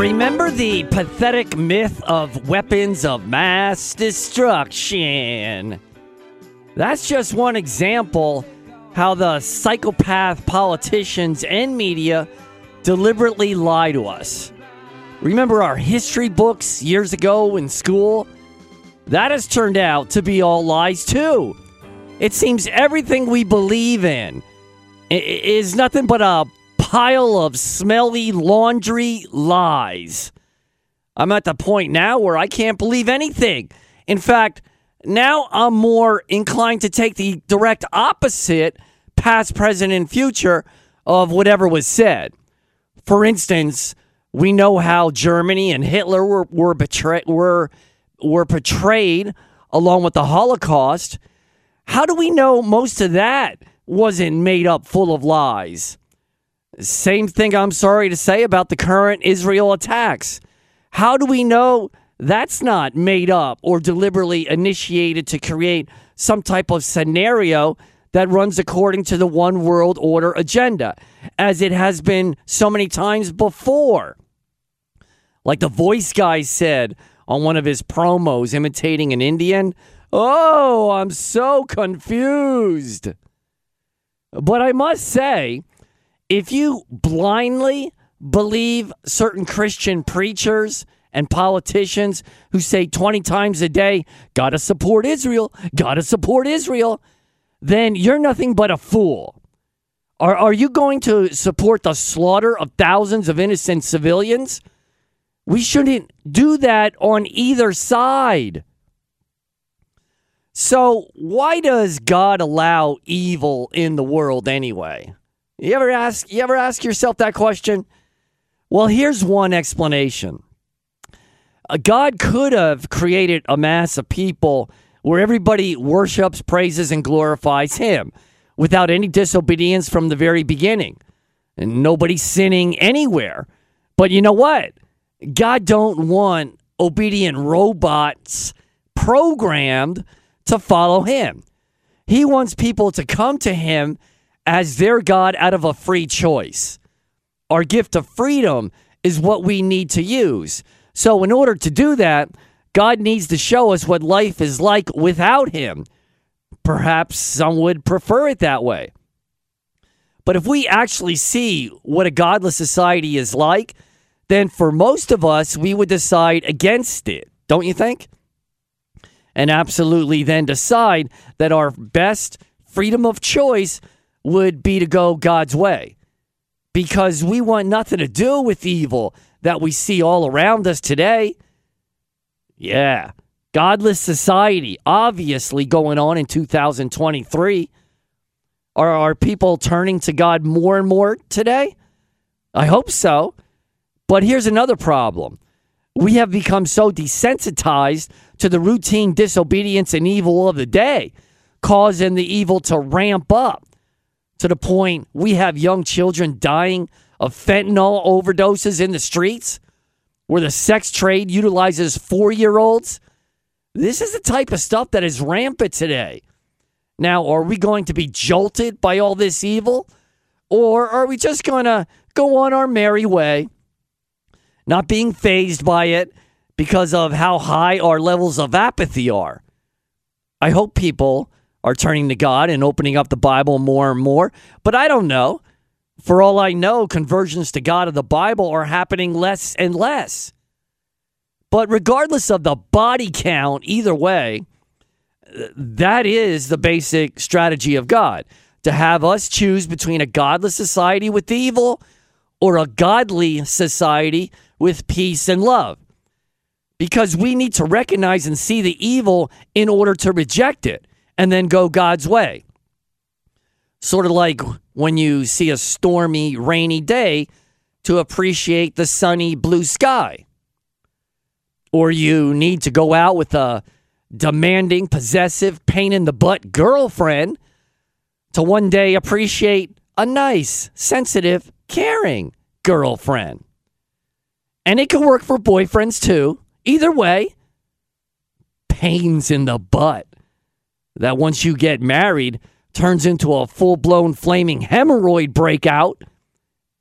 Remember the pathetic myth of weapons of mass destruction? That's just one example how the psychopath politicians and media deliberately lie to us. Remember our history books years ago in school? That has turned out to be all lies too. It seems everything we believe in is nothing but a pile of smelly laundry lies. I'm at the point now where I can't believe anything. In fact, now I'm more inclined to take the direct opposite, past, present, and future, of whatever was said. For instance, we know how Germany and Hitler were were, betray- were were portrayed along with the Holocaust. How do we know most of that wasn't made up full of lies? Same thing I'm sorry to say about the current Israel attacks. How do we know that's not made up or deliberately initiated to create some type of scenario that runs according to the one world order agenda, as it has been so many times before? Like the voice guy said on one of his promos imitating an Indian. Oh, I'm so confused. But I must say, if you blindly believe certain Christian preachers and politicians who say 20 times a day, gotta support Israel, gotta support Israel, then you're nothing but a fool. Are, are you going to support the slaughter of thousands of innocent civilians? We shouldn't do that on either side. So, why does God allow evil in the world anyway? You ever ask you ever ask yourself that question? Well, here's one explanation. Uh, God could have created a mass of people where everybody worships, praises, and glorifies Him without any disobedience from the very beginning, and nobody sinning anywhere. But you know what? God don't want obedient robots programmed to follow Him. He wants people to come to Him as their God out of a free choice. Our gift of freedom is what we need to use. So, in order to do that, God needs to show us what life is like without Him. Perhaps some would prefer it that way. But if we actually see what a godless society is like, then for most of us, we would decide against it, don't you think? And absolutely then decide that our best freedom of choice would be to go God's way because we want nothing to do with evil that we see all around us today. Yeah, godless society obviously going on in 2023. Are, are people turning to God more and more today? I hope so. But here's another problem we have become so desensitized to the routine disobedience and evil of the day, causing the evil to ramp up to the point we have young children dying of fentanyl overdoses in the streets, where the sex trade utilizes four year olds. This is the type of stuff that is rampant today. Now, are we going to be jolted by all this evil? Or are we just going to go on our merry way, not being fazed by it because of how high our levels of apathy are? I hope people are turning to God and opening up the Bible more and more. But I don't know. For all I know, conversions to God of the Bible are happening less and less. But regardless of the body count, either way, that is the basic strategy of God to have us choose between a godless society with evil or a godly society with peace and love. Because we need to recognize and see the evil in order to reject it and then go God's way. Sort of like when you see a stormy, rainy day to appreciate the sunny blue sky. Or you need to go out with a demanding, possessive, pain in the butt girlfriend to one day appreciate a nice, sensitive, caring girlfriend. And it can work for boyfriends too. Either way, pains in the butt that once you get married turns into a full blown flaming hemorrhoid breakout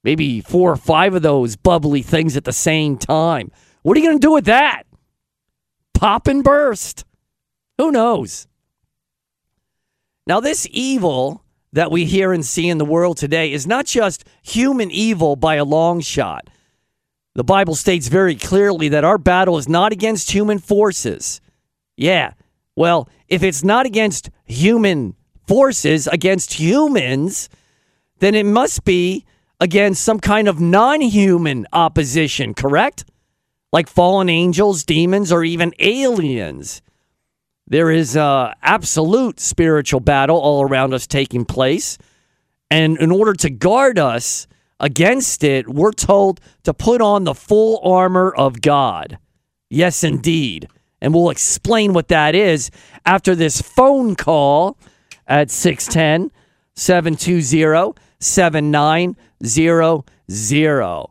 maybe four or five of those bubbly things at the same time. What are you going to do with that? Pop and burst. Who knows? Now, this evil that we hear and see in the world today is not just human evil by a long shot. The Bible states very clearly that our battle is not against human forces. Yeah, well, if it's not against human forces, against humans, then it must be against some kind of non human opposition, correct? Like fallen angels, demons, or even aliens. There is a absolute spiritual battle all around us taking place. And in order to guard us against it, we're told to put on the full armor of God. Yes, indeed. And we'll explain what that is after this phone call at 610 720 7900.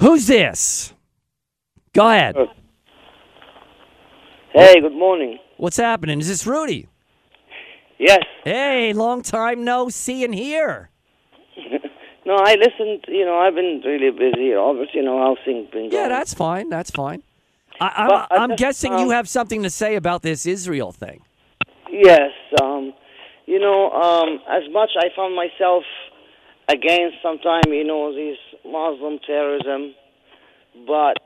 Who's this? Go ahead. Uh, hey, good morning. What's happening? Is this Rudy? Yes. Hey, long time no see and hear. No, I listened. You know, I've been really busy. Obviously, you know how things been going. Yeah, that's fine. That's fine. I, I'm, Well, I I'm just, guessing you um, have something to say about this Israel thing. Yes. Um, you know, um, as much I found myself against sometimes, you know, this Muslim terrorism, but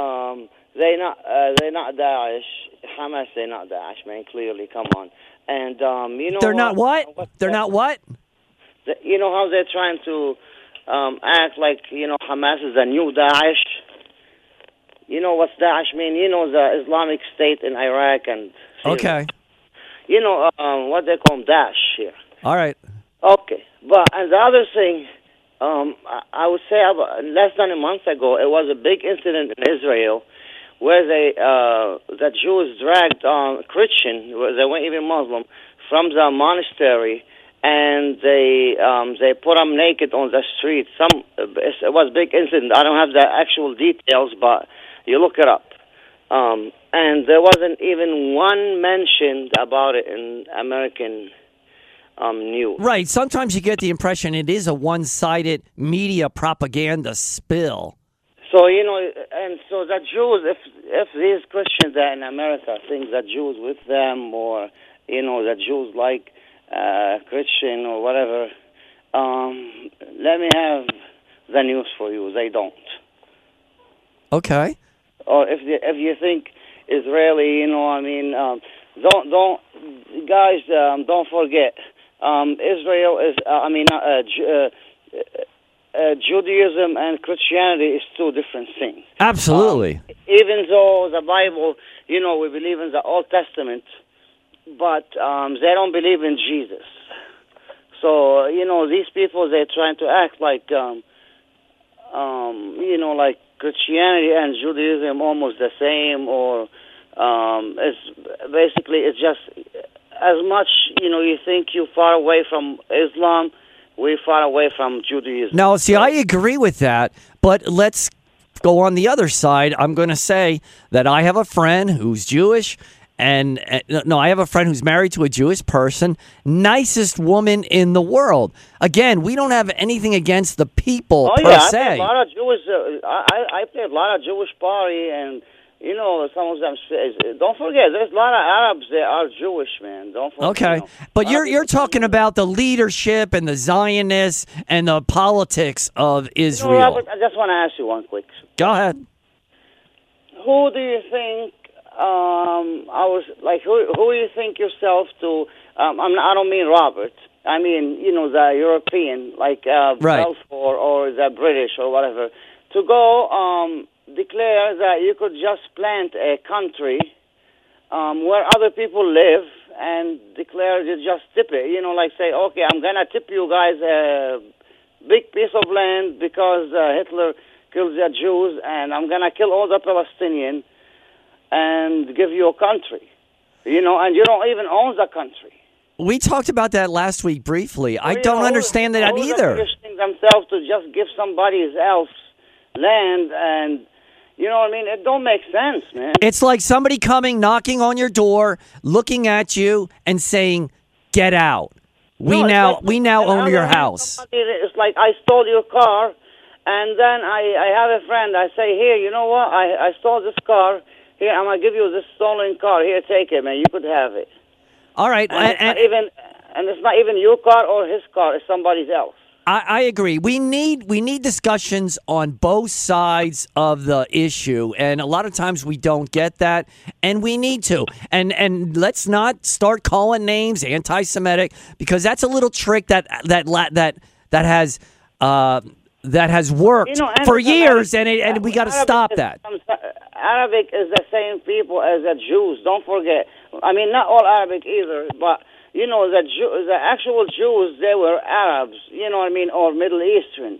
um, they not uh, they not Daesh. Hamas, they not Daesh, man. Clearly, come on. And um, you know, They're not what? what? They're not what? the- you know how they're trying to um, act like you know Hamas is a new Daesh. You know what's Daesh mean? You know the Islamic State in Iraq and Syria. Okay. You know um, what they call Daesh here. All right. Okay, but and the other thing, um, I, I would say about less than a month ago, it was a big incident in Israel where they uh, the Jews dragged um, Christian, they weren't even Muslim, from the monastery, and they um, they put them naked on the street. Some it was a big incident. I don't have the actual details, but you look it up. Um, and there wasn't even one mentioned about it in American um, news. Right. Sometimes you get the impression it is a one sided media propaganda spill. So you know, and so the Jews, if if these Christians are in America think that Jews with them, or you know, that Jews like uh, Christian or whatever, um, let me have the news for you. They don't. Okay. Or if you, if you think Israeli, you know, I mean, um, don't don't guys, um, don't forget, um, Israel is, uh, I mean, uh, uh, uh, uh, Judaism and Christianity is two different things. Absolutely. even though the Bible, you know, we believe in the Old Testament, but um, they don't believe in Jesus. So you know, these people they're trying to act like, um, you know, like Christianity and Judaism almost the same, or um, it's basically it's just as much you know you think you're far away from Islam, we're far away from Judaism. Now, see, I agree with that, but let's go on the other side. I'm going to say that I have a friend who's Jewish. And uh, no, I have a friend who's married to a Jewish person, nicest woman in the world. Again, we don't have anything against the people Oh per yeah, se. a lot of Jewish. Uh, I I played a lot of Jewish party, and you know some of them. say- Don't forget, there's a lot of Arabs that are Jewish, man. Don't forget. Okay, you know. but you're you're talking about the leadership and the Zionists and the politics of You know, Israel. Robert, I just want to ask you one quick. Go ahead. Who do you think? Um, I was like, who who do you think yourself to? Um, I'm I don't mean Robert. I mean, you know, the European, like uh, Right. Balfour or the British or whatever, to go um, declare that you could just plant a country um, where other people live and declare you just tip it. You know, like say, okay, I'm gonna tip you guys a big piece of land because uh, Hitler killed the Jews, and I'm gonna kill all the Palestinians and give you a country. You know, and you don't even own the country. We talked about that last week briefly. I don't who- understand that either. Thing themselves to just give somebody else land and you know what I mean? It don't make sense, man. It's like somebody coming, knocking on your door, looking at you, and saying, "Get out. We No, now like- we now own your the other hand, house." somebody It's like I stole your car, and then I I have a friend. I say, here, you know what? I I stole this car. Here, I'm gonna give you this stolen car. Here, take it, man. You could have it. All right, And, it's and- not even and it's not even your car or his car. It's somebody else. I, I agree. We need we need discussions on both sides of the issue, and a lot of times we don't get that, and we need to. And and let's not start calling names anti-Semitic because that's a little trick that that that that has uh, that has worked You know, for years, Arabic- and it, and we got to stop is that. Arabic is the same people as the Jews. Don't forget. I mean, not all Arabic either, but you know, the Jew, the actual Jews, they were Arabs. You know what I mean, or Middle Eastern,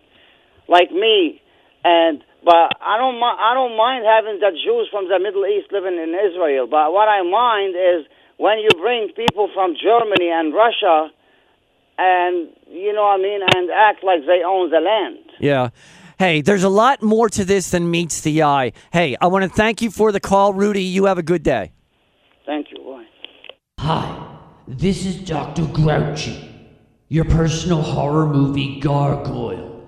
like me. And but I don't I don't mind having the Jews from the Middle East living in Israel. But what I mind is when you bring people from Germany and Russia, and you know what I mean, and act like they own the land. Yeah. Hey, there's a lot more to this than meets the eye. Hey, I want to thank you for the call, Rudy. You have a good day. Thank you. Bye. Hi, this is Dr. Grouchy, your personal horror movie gargoyle.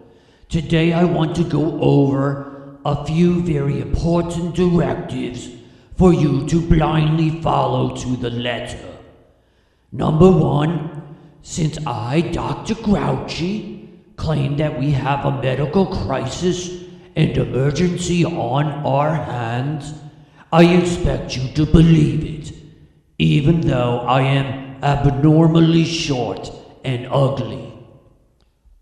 Today I want to go over a few very important directives for you to blindly follow to the letter. Number one, since I, Dr. Grouchy, claim that we have a medical crisis and emergency on our hands, I expect you to believe it, even though I am abnormally short and ugly.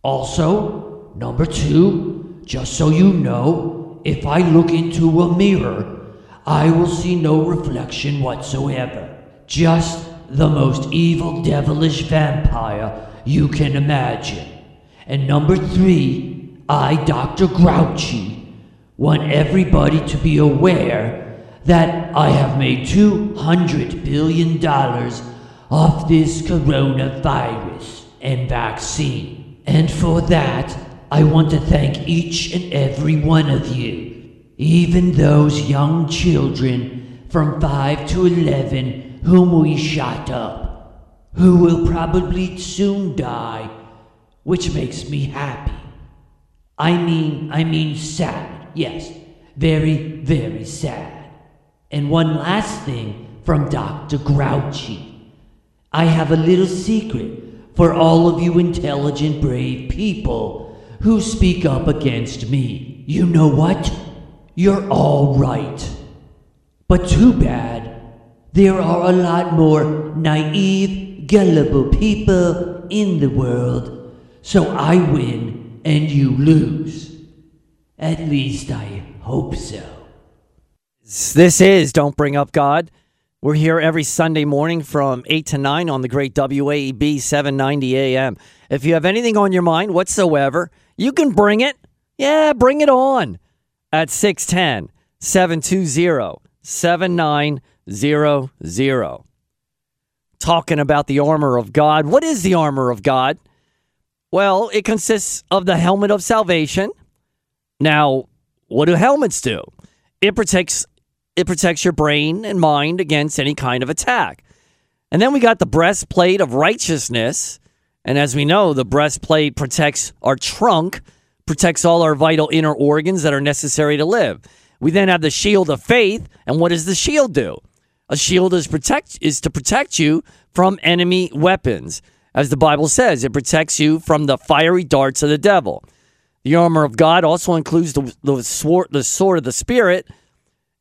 Also, number two, just so you know, if I look into a mirror, I will see no reflection whatsoever. Just the most evil, devilish vampire you can imagine. And number three, I, Dr. Grouchy, want everybody to be aware that I have made $200 billion off this coronavirus and vaccine. And for that, I want to thank each and every one of you, even those young children from 5 to 11 whom we shot up, who will probably soon die, which makes me happy. I mean, I mean sad. Yes, very, very sad. And one last thing from Dr. Grouchy. I have a little secret for all of you intelligent, brave people who speak up against me. You know what? You're all right. But too bad, there are a lot more naive, gullible people in the world. So I win and you lose. At least I hope so. This is Don't Bring Up God. We're here every Sunday morning from 8 to 9 on the great WAEB 790 AM. If you have anything on your mind whatsoever, you can bring it. Yeah, bring it on at 610 720 7900. Talking about the armor of God. What is the armor of God? Well, it consists of the helmet of salvation. Now, what do helmets do? It protects it protects your brain and mind against any kind of attack. And then we got the breastplate of righteousness. And as we know, the breastplate protects our trunk, protects all our vital inner organs that are necessary to live. We then have the shield of faith. And what does the shield do? A shield is protect is to protect you from enemy weapons. As the Bible says, it protects you from the fiery darts of the devil. The armor of God also includes the, the, sword, the sword of the Spirit,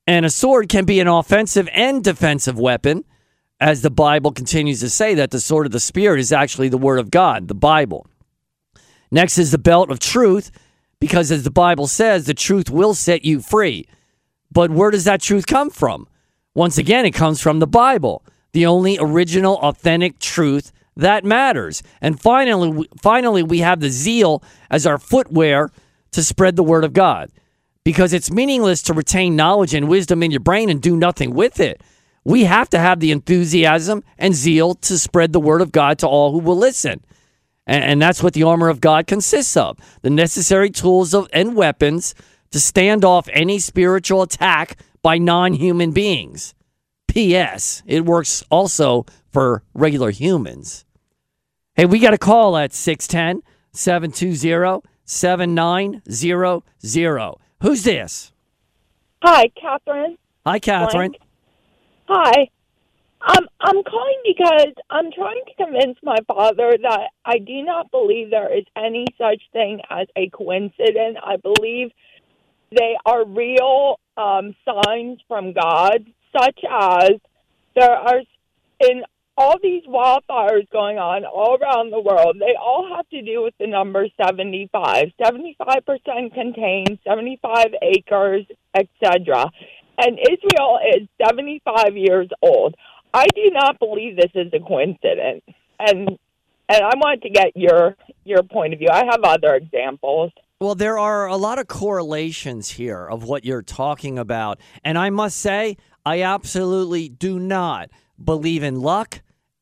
and a sword can be an offensive and defensive weapon, as the Bible continues to say that the sword of the Spirit is actually the Word of God, the Bible. Next is the belt of truth, because as the Bible says, the truth will set you free. But where does that truth come from? Once again, it comes from the Bible, the only original, authentic truth that matters. And finally, finally, we have the zeal as our footwear to spread the word of God because it's meaningless to retain knowledge and wisdom in your brain and do nothing with it. We have to have the enthusiasm and zeal to spread the word of God to all who will listen. And, and that's what the armor of God consists of the necessary tools of, and weapons to stand off any spiritual attack by non human beings. P.S. It works also for regular humans. Hey, we got a call at 610 720 7900. Who's this? Hi, Catherine. Hi, Catherine. Blank. Hi. Um, I'm calling because I'm trying to convince my father that I do not believe there is any such thing as a coincidence. I believe they are real um, signs from God, such as there are in all these wildfires going on all around the world. They all have to do with the number 75. 75% contains 75 acres, etc. And Israel is 75 years old. I do not believe this is a coincidence. And and I want to get your your point of view. I have other examples. Well, there are a lot of correlations here of what you're talking about. And I must say, I absolutely do not believe in luck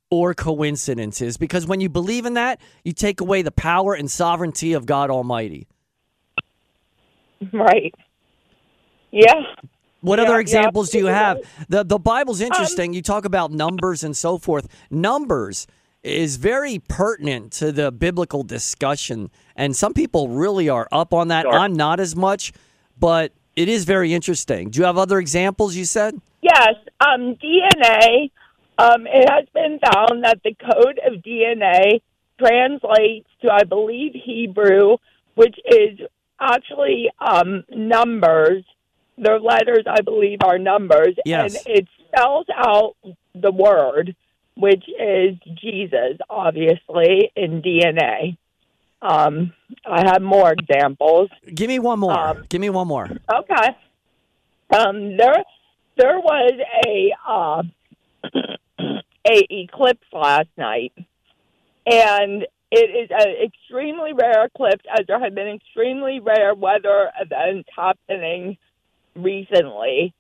or coincidences because when you believe in that, you take away the power and sovereignty of God Almighty. Right. Yeah. What Yeah, other yeah, examples do you have? The the Bible's um, interesting. you talk about numbers and so forth. Numbers is very pertinent to the biblical discussion, and some people really are up on that. Sure. I'm not as much, but it is very interesting. Do you have other examples? You said. Yes, um, DNA. Um, it has been found that the code of DNA translates to, I believe, Hebrew, which is actually um, numbers. Their letters, I believe, are numbers, Yes. and it spells out the word, which is Jesus, obviously, in DNA. Um, I have more examples. Give me one more. Um, Give me one more. Okay. Um, there, there was a uh, a eclipse last night, and it is an extremely rare eclipse, as there have been extremely rare weather events happening recently,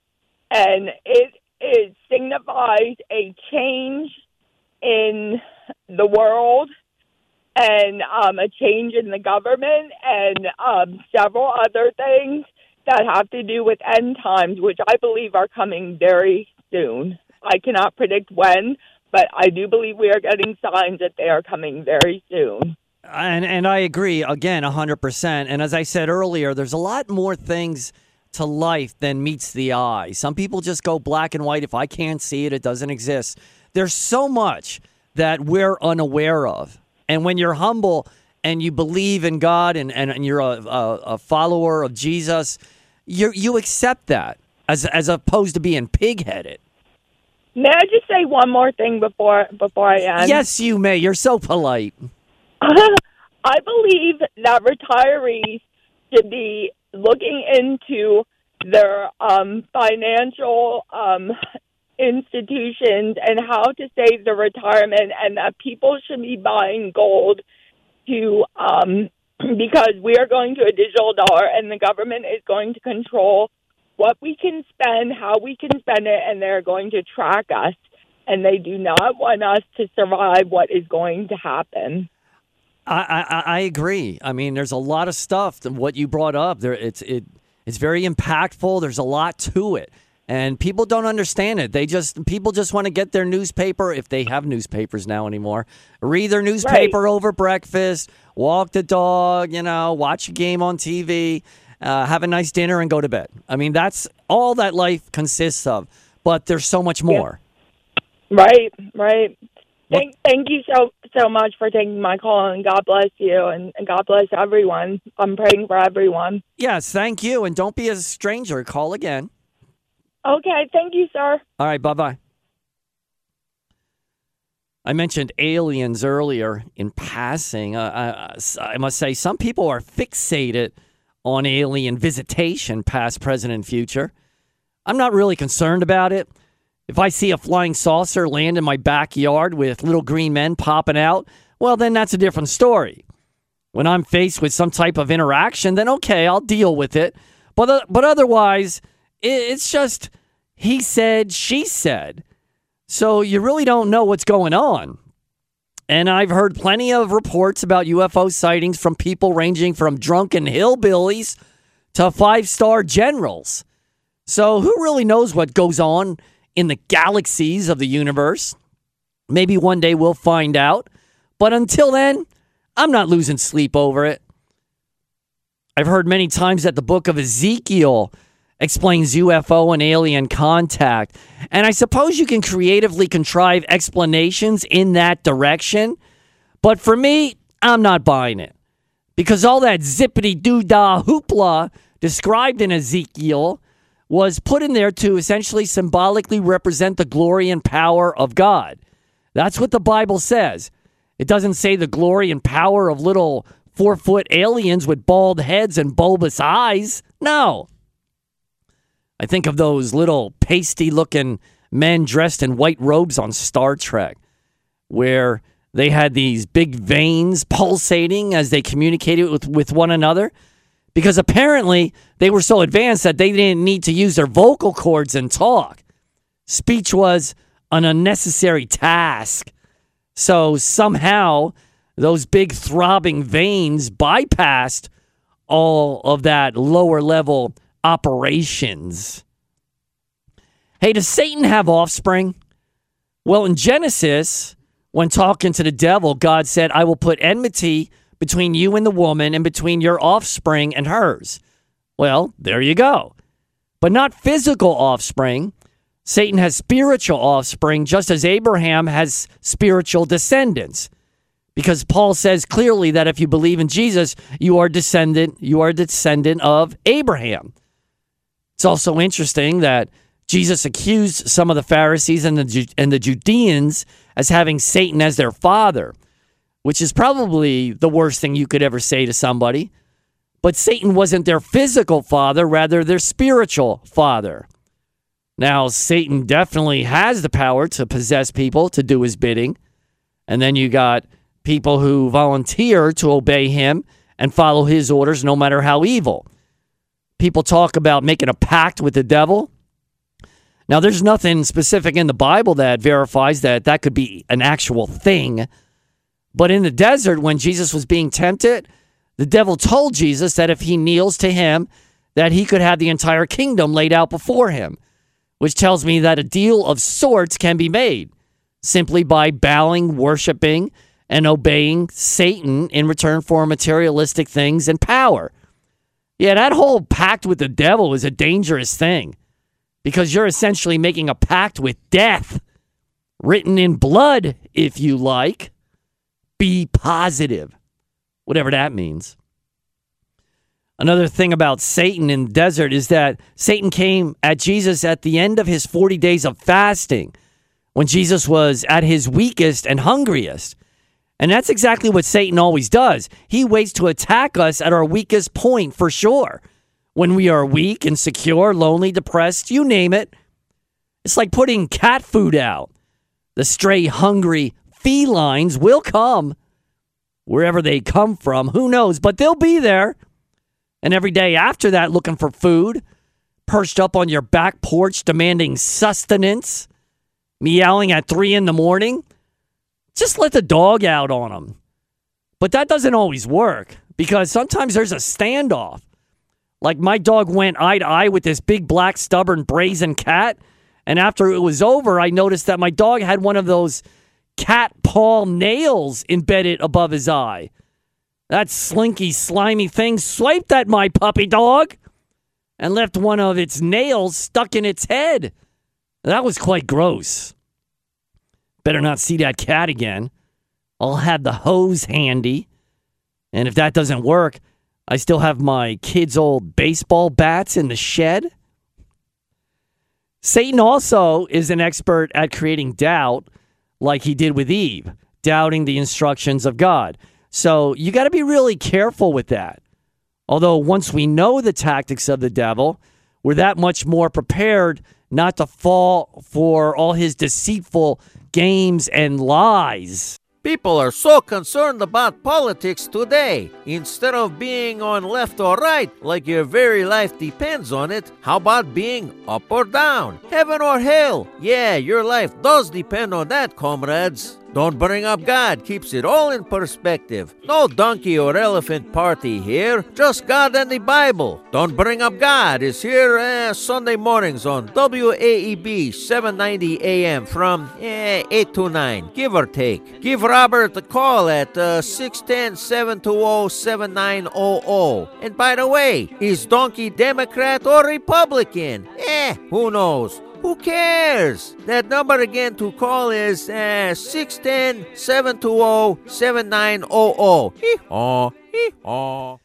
and it it signifies a change in the world and um, a change in the government and um, several other things that have to do with end times, which I believe are coming very soon. I cannot predict when, but I do believe we are getting signs that they are coming very soon. And and I agree again, hundred percent. And as I said earlier, there's a lot more things to life than meets the eye. Some people just go black and white. If I can't see it, it doesn't exist. There's so much that we're unaware of. And when you're humble and you believe in God and, and, and you're a, a, a follower of Jesus, you you accept that as as opposed to being pigheaded. May I just say one more thing before before I end? yes, you may. You're so polite. I believe that retirees should be looking into their um, financial um, institutions and how to save the retirement, and that people should be buying gold to um, because we are going to a digital dollar, and the government is going to control what we can spend, how we can spend it, and they're going to track us. And they do not want us to survive what is going to happen. I, I I agree. I mean, there's a lot of stuff. that What you brought up there, it's it it's very impactful. There's a lot to it, and people don't understand it. They just people just want to get their newspaper if they have newspapers now anymore. Read their newspaper over breakfast, walk the dog, you know, watch a game on TV, uh, have a nice dinner, and go to bed. I mean, that's all that life consists of. But there's so much more. Right, right. Thank, thank you so so much for taking my call, and God bless you, and, and God bless everyone. I'm praying for everyone. Yes, thank you, and don't be a stranger. Call again. Okay, thank you, sir. All right, bye bye. I mentioned aliens earlier in passing. Uh, I, I must say, some people are fixated on alien visitation, past, present, and future. I'm not really concerned about it. If I see a flying saucer land in my backyard with little green men popping out, well, then that's a different story. When I'm faced with some type of interaction, then okay, I'll deal with it. But uh, but otherwise, it's just he said, she said. So you really don't know what's going on. And I've heard plenty of reports about UFO sightings from people ranging from drunken hillbillies to five star generals. So who really knows what goes on in the galaxies of the universe? Maybe one day we'll find out. But until then, I'm not losing sleep over it. I've heard many times that the book of Ezekiel explains UFO and alien contact. And I suppose you can creatively contrive explanations in that direction. But for me, I'm not buying it. Because all that zippity doo dah hoopla described in Ezekiel was put in there to essentially symbolically represent the glory and power of God. That's what the Bible says. It doesn't say the glory and power of little four foot aliens with bald heads and bulbous eyes. No. I think of those little pasty looking men dressed in white robes on Star Trek, where they had these big veins pulsating as they communicated with, with one another. Because apparently they were so advanced that they didn't need to use their vocal cords and talk. Speech was an unnecessary task. So somehow those big throbbing veins bypassed all of that lower level operations. Hey, does Satan have offspring? Well, in Genesis, when talking to the devil, God said, I will put enmity between you and the woman and between your offspring and hers. Well, there you go. But not physical offspring. Satan has spiritual offspring, just as Abraham has spiritual descendants. Because Paul says clearly that if you believe in Jesus, you are descendant, you are descendant of Abraham. It's also interesting that Jesus accused some of the Pharisees and the and the Judeans as having Satan as their father, which is probably the worst thing you could ever say to somebody. But Satan wasn't their physical father, rather their spiritual father. Now, Satan definitely has the power to possess people to do his bidding. And then you got people who volunteer to obey him and follow his orders no matter how evil. People talk about making a pact with the devil. Now, there's nothing specific in the Bible that verifies that that could be an actual thing. But in the desert, when Jesus was being tempted, the devil told Jesus that if he kneels to him, that he could have the entire kingdom laid out before him, which tells me that a deal of sorts can be made simply by bowing, worshiping, and obeying Satan in return for materialistic things and power. Yeah, that whole pact with the devil is a dangerous thing because you're essentially making a pact with death, written in blood, if you like. Be positive, whatever that means. Another thing about Satan in the desert is that Satan came at Jesus at the end of his 40 days of fasting when Jesus was at his weakest and hungriest. And that's exactly what Satan always does. He waits to attack us at our weakest point for sure. When we are weak, insecure, lonely, depressed, you name it. It's like putting cat food out. The stray, hungry felines will come. Wherever they come from, who knows, but they'll be there. And every day after that, looking for food, perched up on your back porch, demanding sustenance, meowing at three in the morning just let the dog out on them. But that doesn't always work because sometimes there's a standoff. Like my dog went eye to eye with this big, black, stubborn, brazen cat. And after it was over, I noticed that my dog had one of those cat paw nails embedded above his eye. That slinky, slimy thing swiped at my puppy dog and left one of its nails stuck in its head. That was quite gross. Better not see that cat again. I'll have the hose handy. And if that doesn't work, I still have my kids' old baseball bats in the shed. Satan also is an expert at creating doubt, like he did with Eve, doubting the instructions of God. So you got to be really careful with that. Although, once we know the tactics of the devil, we're that much more prepared not to fall for all his deceitful games and lies. People are so concerned about politics today. Instead of being on left or right, like your very life depends on it, how about being up or down? Heaven or hell? Yeah, your life does depend on that, comrades. Don't Bring Up God keeps it all in perspective. No donkey or elephant party here, just God and the Bible. Don't Bring Up God is here uh, Sunday mornings on WAEB 790 AM from eh, 8 to 9, give or take. Give Robert a call at uh, 610 720 7900. And by the way, is Donkey Democrat or Republican? Eh, who knows? Who cares? That number again to call is uh, 610 720 7900. Hee haw, hee haw.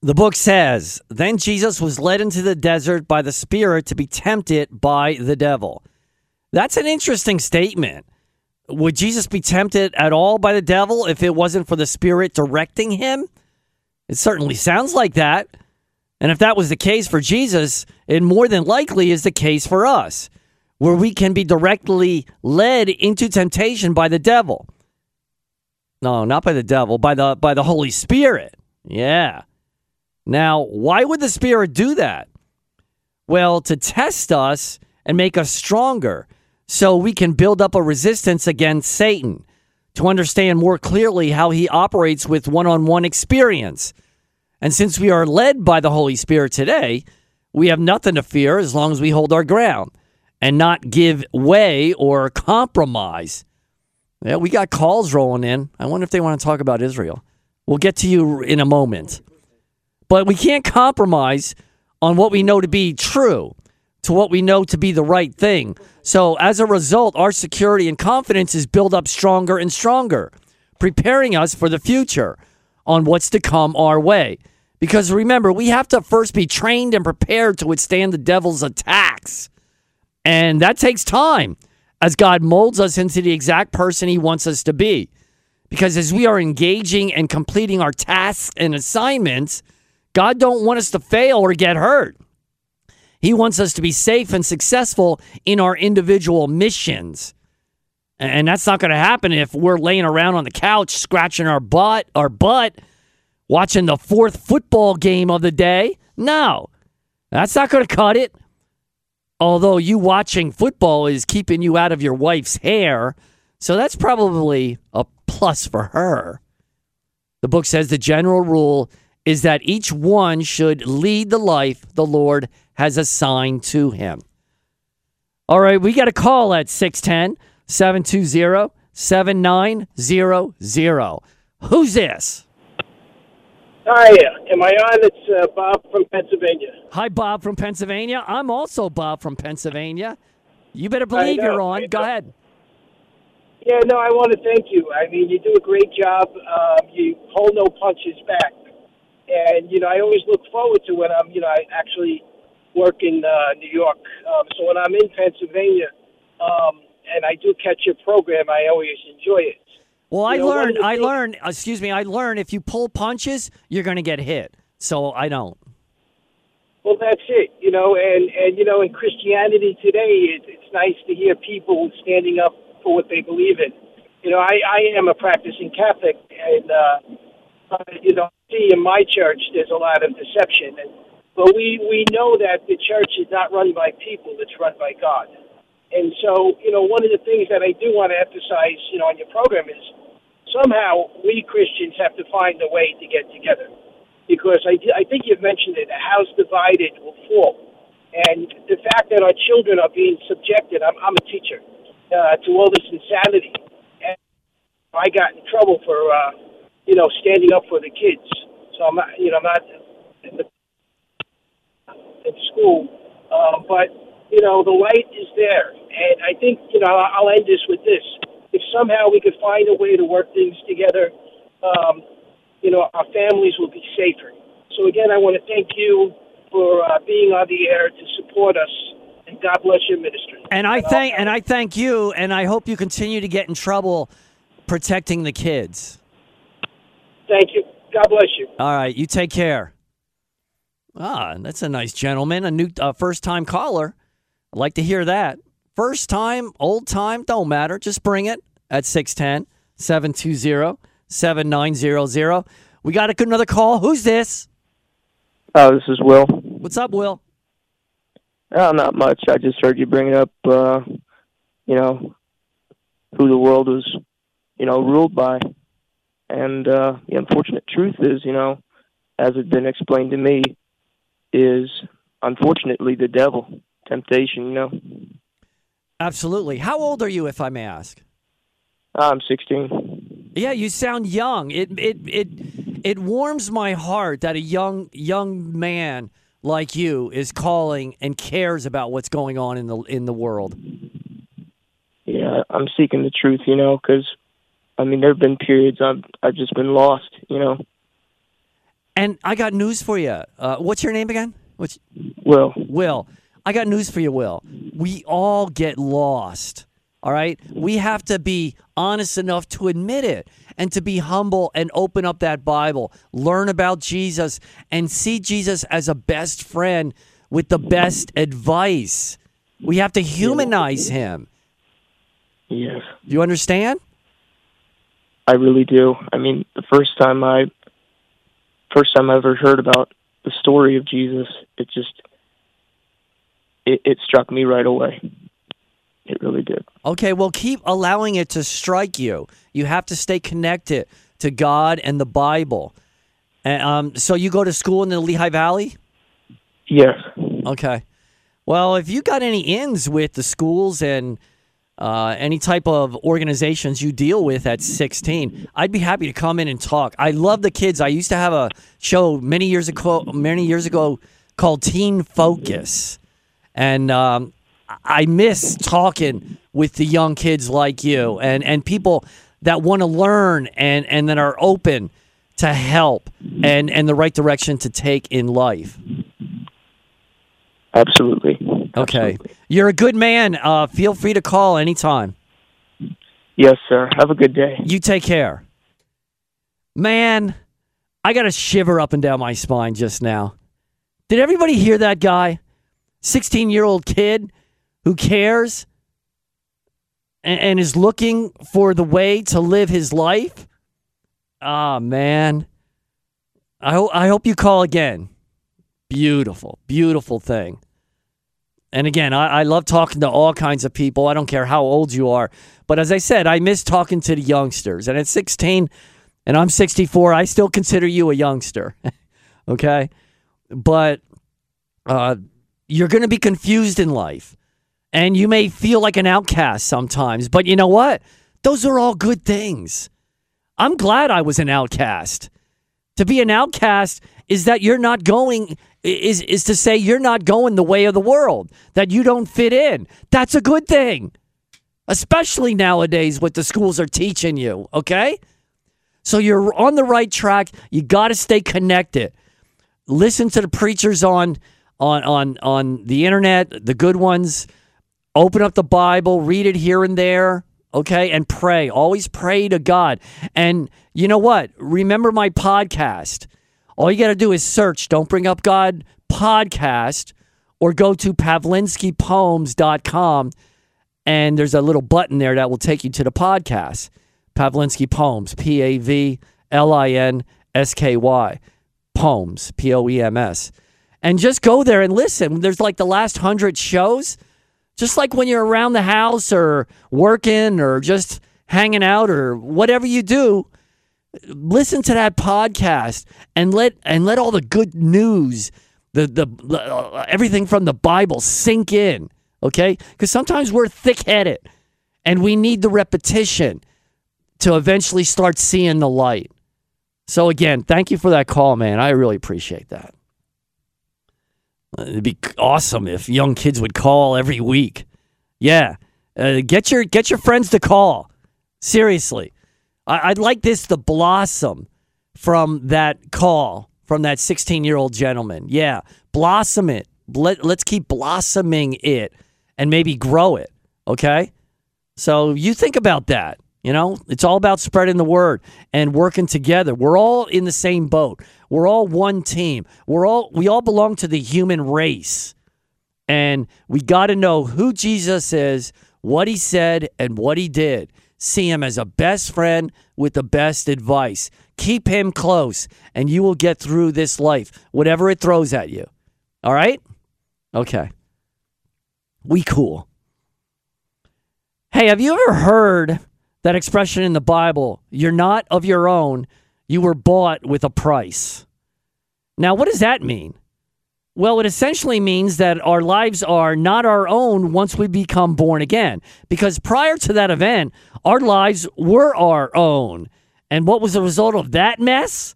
The book says, Then Jesus was led into the desert by the Spirit to be tempted by the devil. That's an interesting statement. Would Jesus be tempted at all by the devil if it wasn't for the Spirit directing him? It certainly sounds like that. And if that was the case for Jesus, it more than likely is the case for us, where we can be directly led into temptation by the devil. No, not by the devil, by the by the Holy Spirit. Yeah. Now, why would the Spirit do that? Well, to test us and make us stronger so we can build up a resistance against Satan, to understand more clearly how he operates with one on one experience. And since we are led by the Holy Spirit today, we have nothing to fear as long as we hold our ground and not give way or compromise. Yeah, we got calls rolling in. I wonder if they want to talk about Israel. We'll get to you in a moment. But we can't compromise on what we know to be true, to what we know to be the right thing. So as a result, our security and confidence is built up stronger and stronger, preparing us for the future on what's to come our way. Because remember, we have to first be trained and prepared to withstand the devil's attacks. And that takes time as God molds us into the exact person he wants us to be. Because as we are engaging and completing our tasks and assignments, God don't want us to fail or get hurt. He wants us to be safe and successful in our individual missions. And that's not going to happen if we're laying around on the couch scratching our butt, our butt, watching the fourth football game of the day. No. That's not going to cut it. Although you watching football is keeping you out of your wife's hair, so that's probably a plus for her. The book says the general rule is that each one should lead the life the Lord has assigned to him. All right, we got a call at 610 720 7900. Who's this? Hi, am I on? It's uh, Bob from Pennsylvania. Hi, Bob from Pennsylvania. I'm also Bob from Pennsylvania. You better believe you're on. Go ahead. Yeah, no, I want to thank you. I mean, you do a great job. Um, you hold no punches back, and you know, I always look forward to when I'm, you know, I actually work in uh, New York. Um, so when I'm in Pennsylvania, um, and I do catch your program, I always enjoy it. Well, I You know, learned. I things- learned. Excuse me. I learned if you pull punches, you're going to get hit. So I don't. Well, that's it, you know, and and you know, in Christianity today, it, it's nice to hear people standing up for what they believe in. You know, I I am a practicing Catholic, and uh, uh, you know, see in my church there's a lot of deception, and but we we know that the church is not run by people; it's run by God. And so, you know, one of the things that I do want to emphasize, you know, on your program is somehow we Christians have to find a way to get together because I, I think you've mentioned it. A house divided will fall, and the fact that our children are being subjected. I'm, I'm a teacher uh, to all this insanity, and I got in trouble for uh, you know standing up for the kids. So I'm not, you know, I'm not in, the, in school, um, but you know the light is there, and I think you know I'll end this with this. If somehow we could find a way to work things together. Um, you know, our families will be safer. So again, I want to thank you for uh, being on the air to support us, and God bless your ministry. And I thank and I thank you, and I hope you continue to get in trouble protecting the kids. thank you. God bless you. All right, you take care. Ah, that's a nice gentleman, a new uh, first time caller. I'd like to hear that. First time, old time, don't matter. Just bring it at 610 720 7900. We got another call. Who's this? Oh, this is Will. What's up, Will? Oh, not much. I just heard you bring up, uh, you know, who the world was you know, ruled by. And uh, the unfortunate truth is, you know, as it's been explained to me, is unfortunately the devil, temptation. You know, Absolutely. How old are you, if I may ask? I'm 16. Yeah, you sound young. It it it it warms my heart that a young young man like you is calling and cares about what's going on in the in the world. Yeah, I'm seeking the truth. You know, because I mean, there have been periods I've I've just been lost. You know, And I got news for you. Uh, what's your name again? What's well, Will? I got news for you, Will. We all get lost. All right? We have to be honest enough to admit it and to be humble and open up that Bible, learn about Jesus, and see Jesus as a best friend with the best advice. We have to humanize him. yes, Do You understand? I really do. I mean, the first time I first time I ever heard about the story of Jesus, it just it, it struck me right away. It really did. Okay, well, keep allowing it to strike you. You have to stay connected to God and the Bible. And, um, so you go to school in the Lehigh Valley? Yes. Okay. Well, if you got any ins with the schools and uh, any type of organizations you deal with at 16, I'd be happy to come in and talk. I love the kids. I used to have a show many years ago, many years ago called Teen Focus, and um, I miss talking with the young kids like you and and people that want to learn and and that are open to help and and the right direction to take in life. Absolutely. Okay. Absolutely. You're a good man. Uh, feel free to call anytime. Yes, sir. Have a good day. You take care. Man, I got a shiver up and down my spine just now. Did everybody hear that guy? 16 year old kid who cares and, and is looking for the way to live his life? Ah, man. I, ho- I hope you call again. Beautiful, beautiful thing. And again, I, I love talking to all kinds of people. I don't care how old you are. But as I said, I miss talking to the youngsters. And at 16, and I'm 64, I still consider you a youngster. okay? But uh, you're going to be confused in life. And you may feel like an outcast sometimes. But you know what? Those are all good things. I'm glad I was an outcast. To be an outcast is that you're not going is is to say you're not going the way of the world, that you don't fit in. That's a good thing. Especially nowadays what the schools are teaching you, okay? So you're on the right track. You got to stay connected. Listen to the preachers on on on on the internet, the good ones. Open up the Bible, read it here and there, okay? And pray. Always pray to God. And you know what? Remember my podcast. All you got to do is search Don't Bring Up God podcast or go to pavlinskypoems.com and there's a little button there that will take you to the podcast. Pavlinsky Poems, P A V L I N S K Y. Poems, P O E M S. And just go there and listen. There's like the last hundred shows. Just like when you're around the house or working or just hanging out or whatever you do, listen to that podcast and let and let all the good news, the the uh, everything from the Bible sink in. Okay, because sometimes we're thick headed, and we need the repetition to eventually start seeing the light. So again, thank you for that call, man. I really appreciate that. It'd be awesome if young kids would call every week. Yeah, uh, get your get your friends to call. Seriously, I, I'd like this to blossom from that call from that 16 year old gentleman. Yeah, blossom it. Let, let's keep blossoming it and maybe grow it. Okay, so you think about that. You know, it's all about spreading the word and working together. We're all in the same boat. We're all one team. We're all we all belong to the human race. And we got to know who Jesus is, what he said, and what he did. See him as a best friend with the best advice. Keep him close, and you will get through this life, whatever it throws at you. All right? Okay. We cool. Hey, have you ever heard that expression in the Bible, you're not of your own, you were bought with a price. Now, what does that mean? Well, it essentially means that our lives are not our own once we become born again. Because prior to that event, our lives were our own. And what was the result of that mess?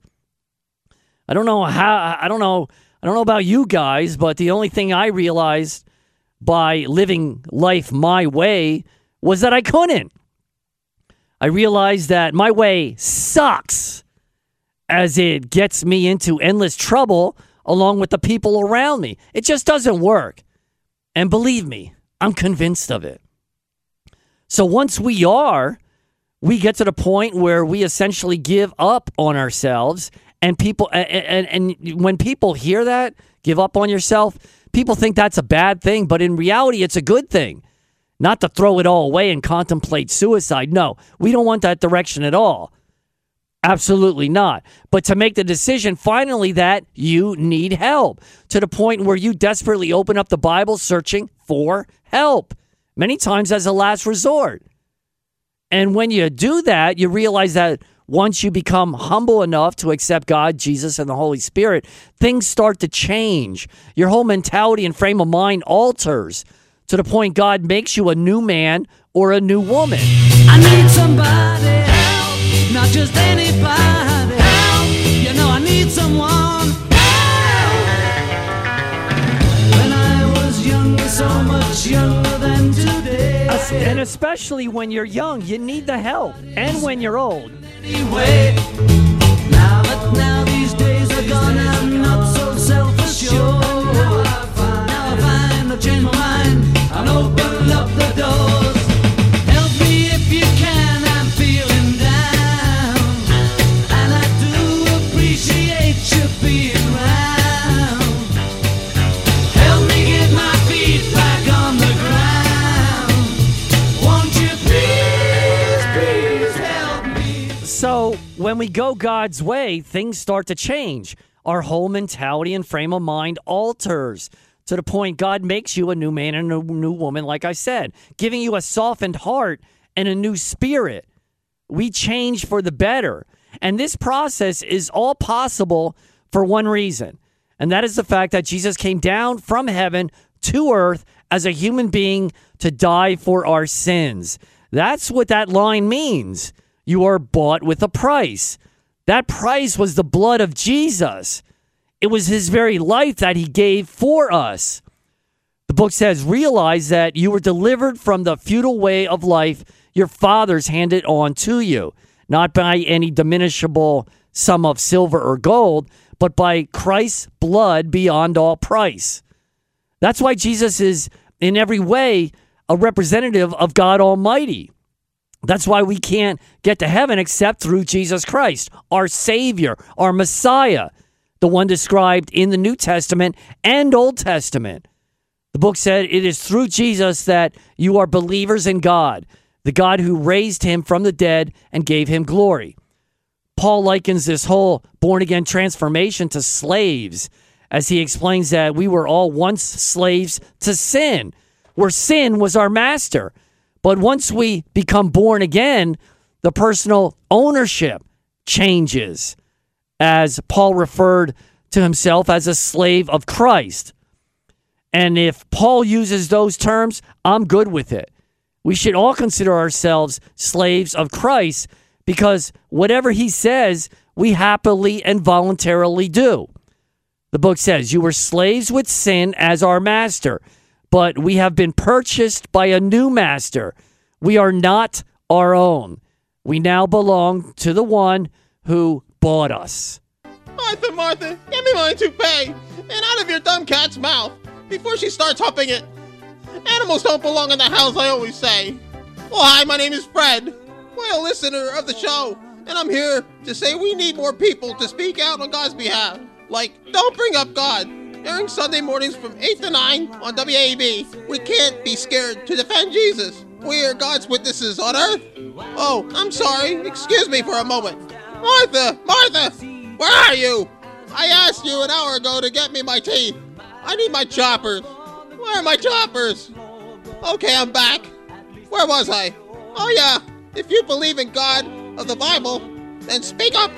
I don't know how, I don't know, I don't know about you guys, but the only thing I realized by living life my way was that I couldn't. I realize that my way sucks as it gets me into endless trouble along with the people around me. It just doesn't work. And believe me, I'm convinced of it. So once we are, we get to the point where we essentially give up on ourselves and people and, and, and when people hear that, give up on yourself, people think that's a bad thing, but in reality it's a good thing. Not to throw it all away and contemplate suicide. No, we don't want that direction at all. Absolutely not. But to make the decision finally that you need help to the point where you desperately open up the Bible searching for help, many times as a last resort. And when you do that, you realize that once you become humble enough to accept God, Jesus, and the Holy Spirit, things start to change. Your whole mentality and frame of mind alters to the point God makes you a new man or a new woman. I need somebody help, not just anybody help. You know I need someone help. When I was younger, so much younger than today. And especially when you're young, you need the help. And when you're old. Anyway, now that now these days are gone, I'm not so self-assured. Now I find, now I find changed my mind open up the doors. Help me if you can, I'm feeling down, and I do appreciate you being. Help me get my feet back on the ground. Won't you please, please help me? So when we go God's way, things start to change. Our whole mentality and frame of mind alters to the point God makes you a new man and a new woman, like I said, giving you a softened heart and a new spirit. We change for the better. And this process is all possible for one reason, and that is the fact that Jesus came down from heaven to earth as a human being to die for our sins. That's what that line means. You are bought with a price. That price was the blood of Jesus. It was his very life that he gave for us. The book says, realize that you were delivered from the futile way of life your fathers handed on to you, not by any diminishable sum of silver or gold, but by Christ's blood beyond all price. That's why Jesus is, in every way, a representative of God Almighty. That's why we can't get to heaven except through Jesus Christ, our Savior, our Messiah, the one described in the New Testament and Old Testament. The book said it is through Jesus that you are believers in God, the God who raised him from the dead and gave him glory. Paul likens this whole born again transformation to slaves as he explains that we were all once slaves to sin, where sin was our master. But once we become born again, the personal ownership changes, as Paul referred to himself as a slave of Christ. And if Paul uses those terms, I'm good with it. We should all consider ourselves slaves of Christ because whatever he says, we happily and voluntarily do. The book says, You were slaves with sin as our master, but we have been purchased by a new master. We are not our own. We now belong to the one who bought us. Martha, Martha, give me my toupee and out of your dumb cat's mouth before she starts humping it. Animals don't belong in the house, I always say. Well, hi, my name is Fred, loyal listener of the show, and I'm here to say we need more people to speak out on God's behalf. Like, don't bring up God. Airing Sunday mornings from 8 to 9 on WAB. We can't be scared to defend Jesus. We are God's witnesses on earth. Oh, I'm sorry. Excuse me for a moment. Martha! Martha! Where are you? I asked you an hour ago to get me my teeth. I need my choppers. Where are my choppers? Okay, I'm back. Where was I? Oh, yeah. If you believe in God of the Bible, then speak up.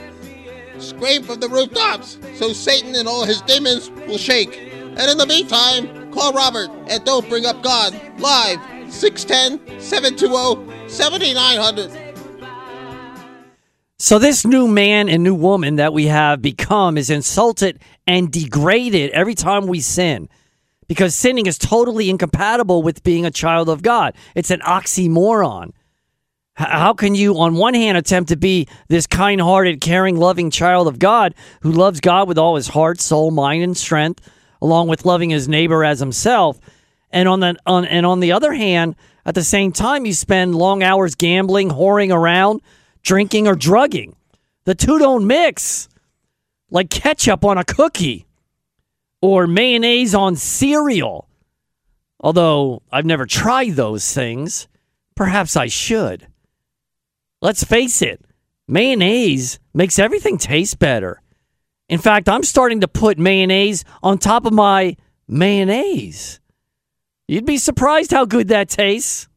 Scream from the rooftops so Satan and all his demons will shake. And in the meantime, call Robert and don't bring up God live 610 720 7900. So this new man and new woman that we have become is insulted and degraded every time we sin. Because sinning is totally incompatible with being a child of God. It's an oxymoron. How can you, on one hand, attempt to be this kind hearted, caring, loving child of God who loves God with all his heart, soul, mind, and strength, along with loving his neighbor as himself? And on the on and on the other hand, at the same time, you spend long hours gambling, whoring around, drinking, or drugging. The two don't mix, like ketchup on a cookie or mayonnaise on cereal. Although I've never tried those things, perhaps I should. Let's face it, mayonnaise makes everything taste better. In fact, I'm starting to put mayonnaise on top of my mayonnaise. You'd be surprised how good that tastes.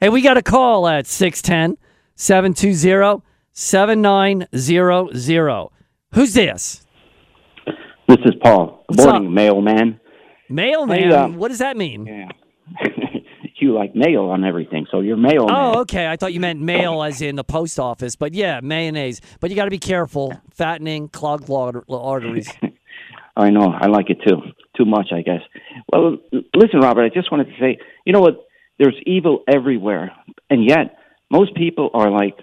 Hey, we got a call at 610 720 7900. Who's this? This is Paul. Good What's morning, up? mailman. Mailman. Hey, uh, what does that mean? Yeah. you like mail on everything, so you're mailman. Oh, okay. I thought you meant mail as in the post office, but yeah, mayonnaise. But you got to be careful. Fattening, clogged arteries. I know. I like it too. Too much, I guess. Well, listen, Robert. I just wanted to say, you know what? There's evil everywhere, and yet most people are like,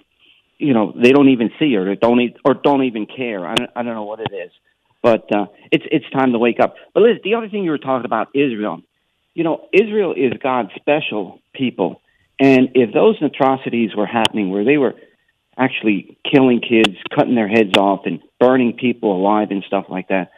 you know, they don't even see or don't e- or don't even care. I don't, I don't know what it is, but uh, it's it's time to wake up. But Liz, the other thing you were talking about Israel. You know, Israel is God's special people, and if those atrocities were happening where they were actually killing kids, cutting their heads off, and burning people alive and stuff like that.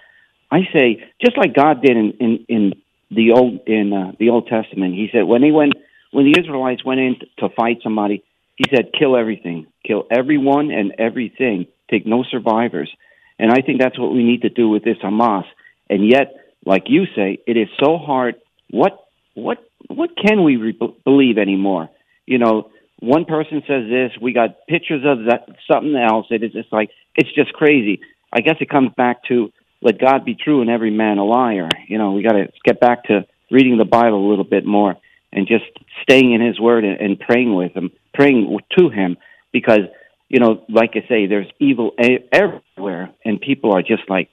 I say, just like God did in in, in the old in uh, the Old Testament, He said when they went when the Israelites went in to fight somebody, He said, "Kill everything, kill everyone and everything, take no survivors." And I think that's what we need to do with this Hamas. And yet, like you say, it is so hard. What what what can we re- believe anymore? You know, one person says this, we got pictures of that something else. It is just like it's just crazy. I guess it comes back to let God be true and every man a liar. You know, we got to get back to reading the Bible a little bit more and just staying in His Word and, and praying with Him, praying to Him, because you know, like I say, there's evil everywhere, and people are just like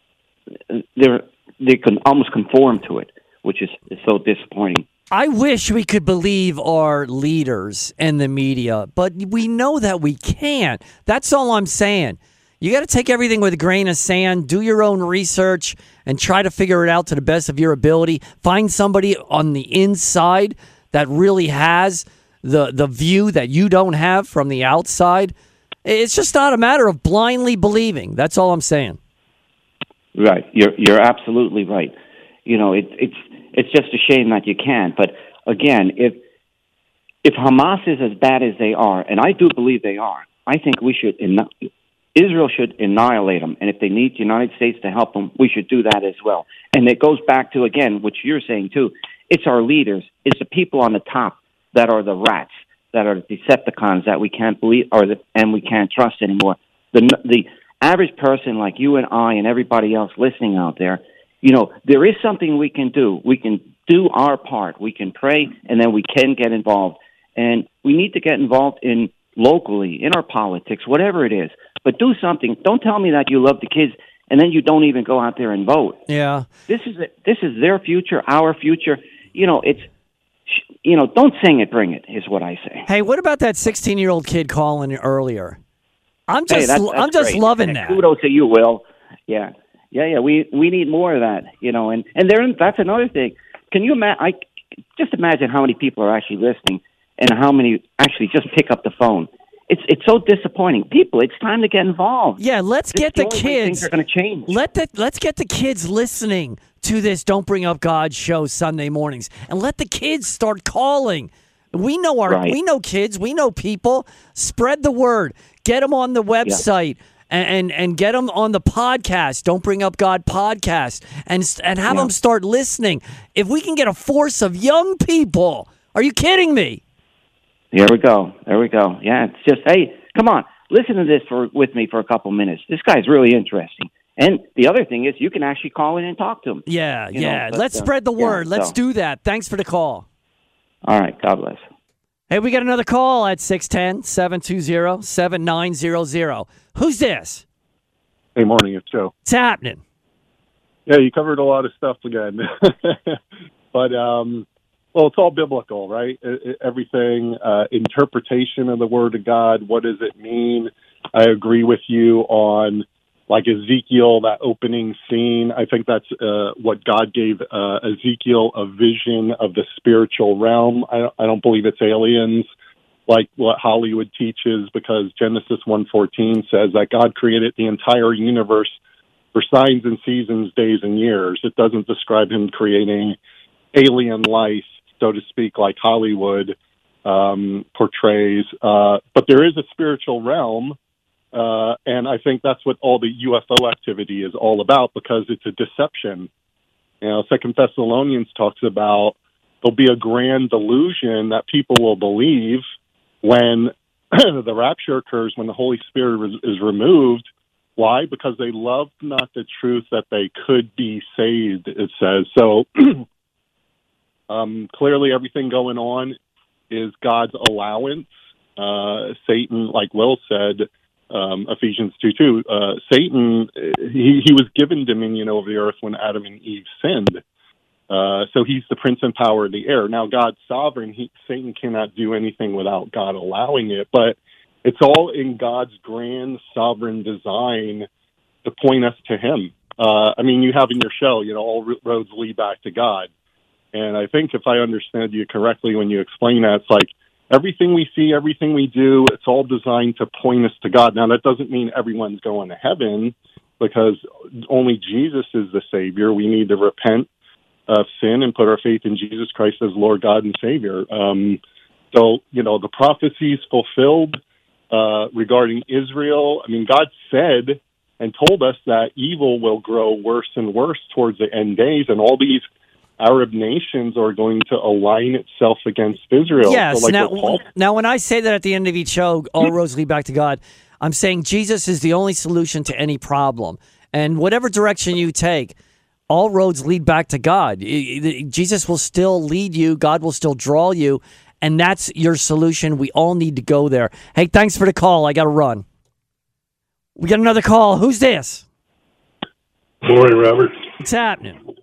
they're they can almost conform to it, which is, is so disappointing. I wish we could believe our leaders and the media, but we know that we can't. That's all I'm saying. You got to take everything with a grain of sand, do your own research, and try to figure it out to the best of your ability. Find somebody on the inside that really has the the view that you don't have from the outside. It's just not a matter of blindly believing. That's all I'm saying. Right, you're you're absolutely right. You know, it, it's it's just a shame that you can't. But again, if if Hamas is as bad as they are, and I do believe they are, I think we should Israel should annihilate them. And if they need the United States to help them, we should do that as well. And it goes back to again, what you're saying too. It's our leaders. It's the people on the top that are the rats, that are the Decepticons that we can't believe, or the, and we can't trust anymore. The the average person like you and I and everybody else listening out there, you know, there is something we can do. We can do our part. We can pray, and then we can get involved. And we need to get involved in locally, in our politics, whatever it is. But do something. Don't tell me that you love the kids and then you don't even go out there and vote. Yeah. This is this is their future, our future. You know, it's you know, don't sing it, bring it is what I say. Hey, what about that 16 year old kid calling earlier? I'm Hey, just that's- that's I'm just great. loving And that. Kudos to you, Will. Yeah, yeah, yeah. We we need more of that. You know, and and there that's another thing. Can you imagine? I just imagine how many people are actually listening, and how many actually just pick up the phone. It's it's so disappointing. People, it's time to get involved. Yeah, let's This get the way Things kids. are going to change. Let the let's get the kids listening to this Don't Bring Up God show Sunday mornings and let the kids start calling. We know our Right. we know kids, we know people. Spread the word. Get them on the website. And, and and get them on the podcast. Don't bring up God podcast, and and have them start listening. If we can get a force of young people, are you kidding me? There we go. There we go. Yeah, it's just hey, come on, listen to this for with me for a couple minutes. This guy's really interesting. And the other thing is, you can actually call in and talk to him. Yeah, You know, yeah. but, Let's uh, spread the yeah, word. Let's so- do that. Thanks for the call. All right. God bless. Hey, we got another call at 610 720 7900. Who's this? Hey, morning, it's Joe. What's happening? Yeah, you covered a lot of stuff again, but um, well, it's all biblical, right? I- I- everything, uh, interpretation of the Word of God. What does it mean? I agree with you on like Ezekiel, that opening scene. I think that's uh, what God gave uh, Ezekiel a vision of the spiritual realm. I, I don't believe it's aliens like what Hollywood teaches because Genesis 1:14 says that God created the entire universe for signs and seasons, days and years. It doesn't describe him creating alien life, so to speak, like Hollywood um, portrays. Uh, but there is a spiritual realm, uh, and I think that's what all the UFO activity is all about because it's a deception. You know, Second Thessalonians talks about there'll be a grand delusion that people will believe when the rapture occurs, when the Holy Spirit is, is removed. Why? Because they loved not the truth that they could be saved, it says. So um, clearly, everything going on is God's allowance. Uh, Satan, like Will said, um, Ephesians 2 2, uh, Satan, he, he was given dominion over the earth when Adam and Eve sinned. Uh, so he's the prince and power of the air. Now, God's sovereign. He, Satan cannot do anything without God allowing it, but it's all in God's grand sovereign design to point us to Him. Uh, I mean, you have in your show, you know, all roads lead back to God. And I think if I understand you correctly when you explain that, it's like everything we see, everything we do, it's all designed to point us to God. Now, that doesn't mean everyone's going to heaven because only Jesus is the Savior. We need to repent of sin and put our faith in Jesus Christ as Lord God and Savior. Um, so, you know, the prophecies fulfilled uh, regarding Israel. I mean, God said and told us that evil will grow worse and worse towards the end days, and all these Arab nations are going to align itself against Israel. Yes. So, like now, Paul now, when I say that at the end of each show, all roads lead back to God, I'm saying Jesus is the only solution to any problem. And whatever direction you take, all roads lead back to God. I- I- Jesus will still lead you, God will still draw you, and that's your solution. We all need to go there. Hey, thanks for the call. I got to run. We got another call. Who's this? Morning, Robert. What's happening?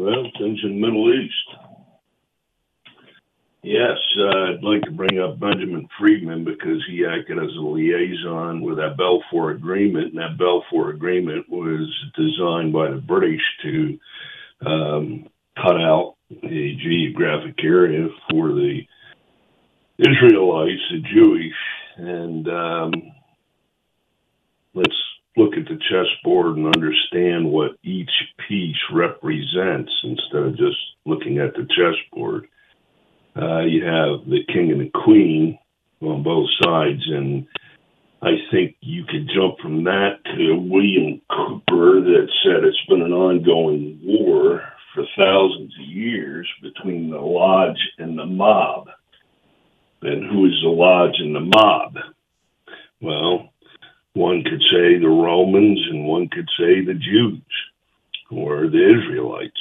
Well, things in the Middle East. Yes, uh, I'd like to bring up Benjamin Freedman because he acted as a liaison with that Balfour Agreement, and that Balfour Agreement was designed by the British to um, cut out a geographic area for the Israelites, the Jewish, and um, let's look at the chessboard and understand what each piece represents instead of just looking at the chessboard. Uh, you have the king and the queen on both sides, and I think you could jump from that to William Cooper that said it's been an ongoing war for thousands of years between the lodge and the mob. And who is the lodge and the mob? Well, one could say the Romans, and one could say the Jews or the Israelites.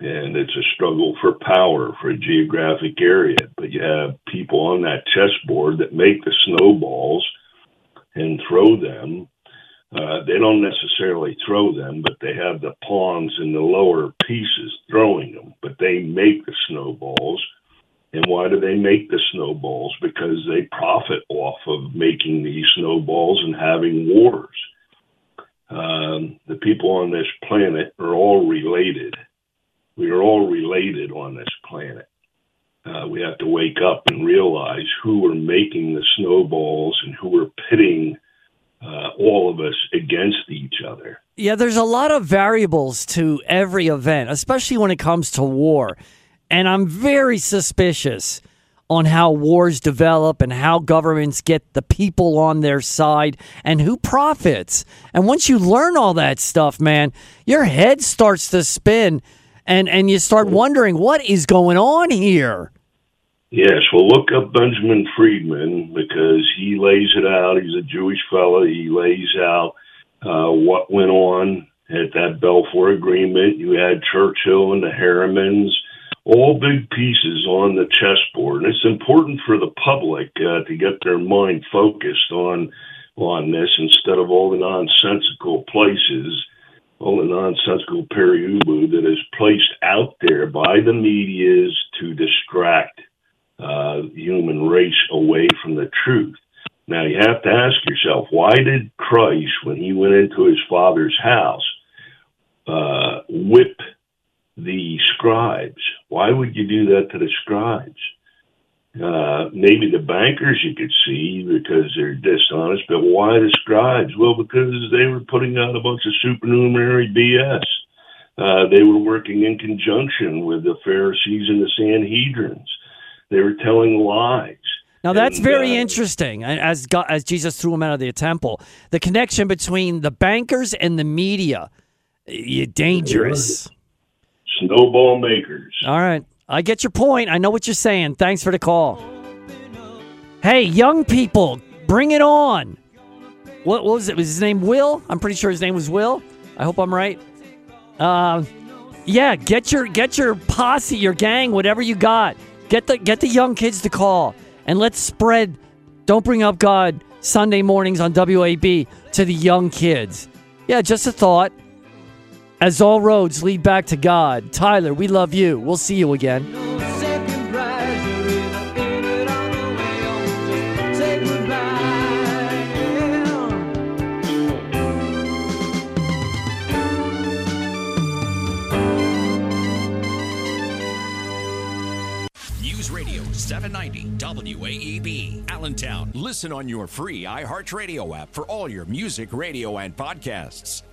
And it's a struggle for power for a geographic area. But you have people on that chessboard that make the snowballs and throw them. Uh, they don't necessarily throw them, but they have the pawns in the lower pieces throwing them. But they make the snowballs. And why do they make the snowballs? Because they profit off of making these snowballs and having wars. Um, the people on this planet are all related. We are all related on this planet. Uh, we have to wake up and realize who are making the snowballs and who are pitting uh, all of us against each other. Yeah, there's a lot of variables to every event, especially when it comes to war. And I'm very suspicious on how wars develop and how governments get the people on their side and who profits. And once you learn all that stuff, man, your head starts to spin and, and you start wondering what is going on here. Yes, well, look up Benjamin Freedman because he lays it out. He's a Jewish fellow. He lays out uh, what went on at that Balfour Agreement. You had Churchill and the Harrimans, all big pieces on the chessboard. And it's important for the public uh, to get their mind focused on on this instead of all the nonsensical places, all the nonsensical periubu that is placed out there by the medias to distract uh, human race away from the truth. Now you have to ask yourself, why did Christ, when he went into his father's house, uh, whip the scribes? Why would you do that to the scribes? Uh, maybe the bankers you could see because they're dishonest, but why the scribes? Well, because they were putting out a bunch of supernumerary BS. Uh, they were working in conjunction with the Pharisees and the Sanhedrins. They were telling lies. Now that's And, very uh, interesting. As God, as Jesus threw him out of the temple, the connection between the bankers and the media, you dangerous. Snowball makers. All right, I get your point. I know what you're saying. Thanks for the call. Hey, young people, bring it on. What, what was it? Was his name Will? I'm pretty sure his name was Will. I hope I'm right. Uh, yeah, get your get your posse, your gang, whatever you got. Get the get the young kids to call and let's spread. Don't bring up God Sunday mornings on WAB to the young kids. Yeah, just a thought. As all roads lead back to God, Tyler, we love you. We'll see you again. News Radio 790 WAEB, Allentown. Listen on your free iHeartRadio app for all your music, radio, and podcasts.